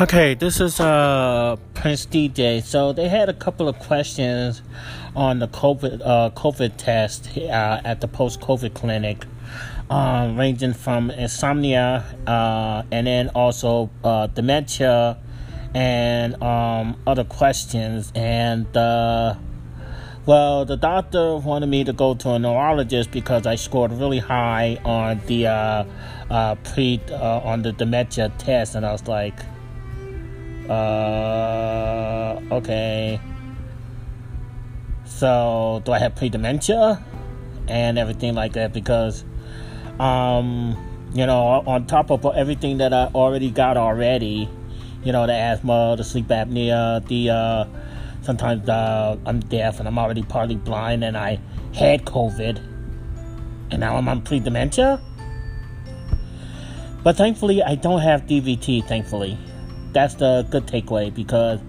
Okay, this is uh Prince DJ. So they had a couple of questions on the COVID uh, COVID test uh, at the post COVID clinic, um, ranging from insomnia uh, and then also uh, dementia and um, other questions. And uh, well, the doctor wanted me to go to a neurologist because I scored really high on the pre on the dementia test, and I was like. Uh, okay. So, do I have pre dementia and everything like that? Because, um, you know, on top of everything that I already got already, you know, the asthma, the sleep apnea, the, uh, sometimes uh, I'm deaf and I'm already partly blind and I had COVID and now I'm on pre dementia. But thankfully, I don't have DVT, thankfully that's the good takeaway because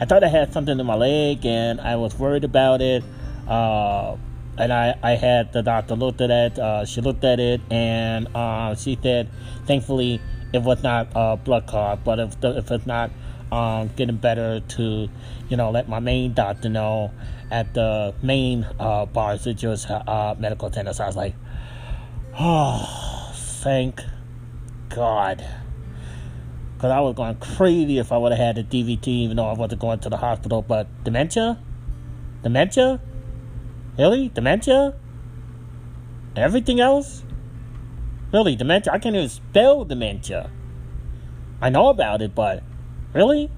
I thought I had something in my leg and I was worried about it. Uh, and I, I had the doctor looked at it. Uh, she looked at it and uh, she said, thankfully, it was not a blood clot. But if the, if it's not um, getting better, to you know let my main doctor know at the main uh, Barnes uh, Medical Center. So I was like, oh, thank God. Because I was going crazy if I would have had the DVT, even though I wasn't going to the hospital. But dementia? Dementia? Really? Dementia? Everything else? Really? Dementia? I can't even spell dementia. I know about it, but really?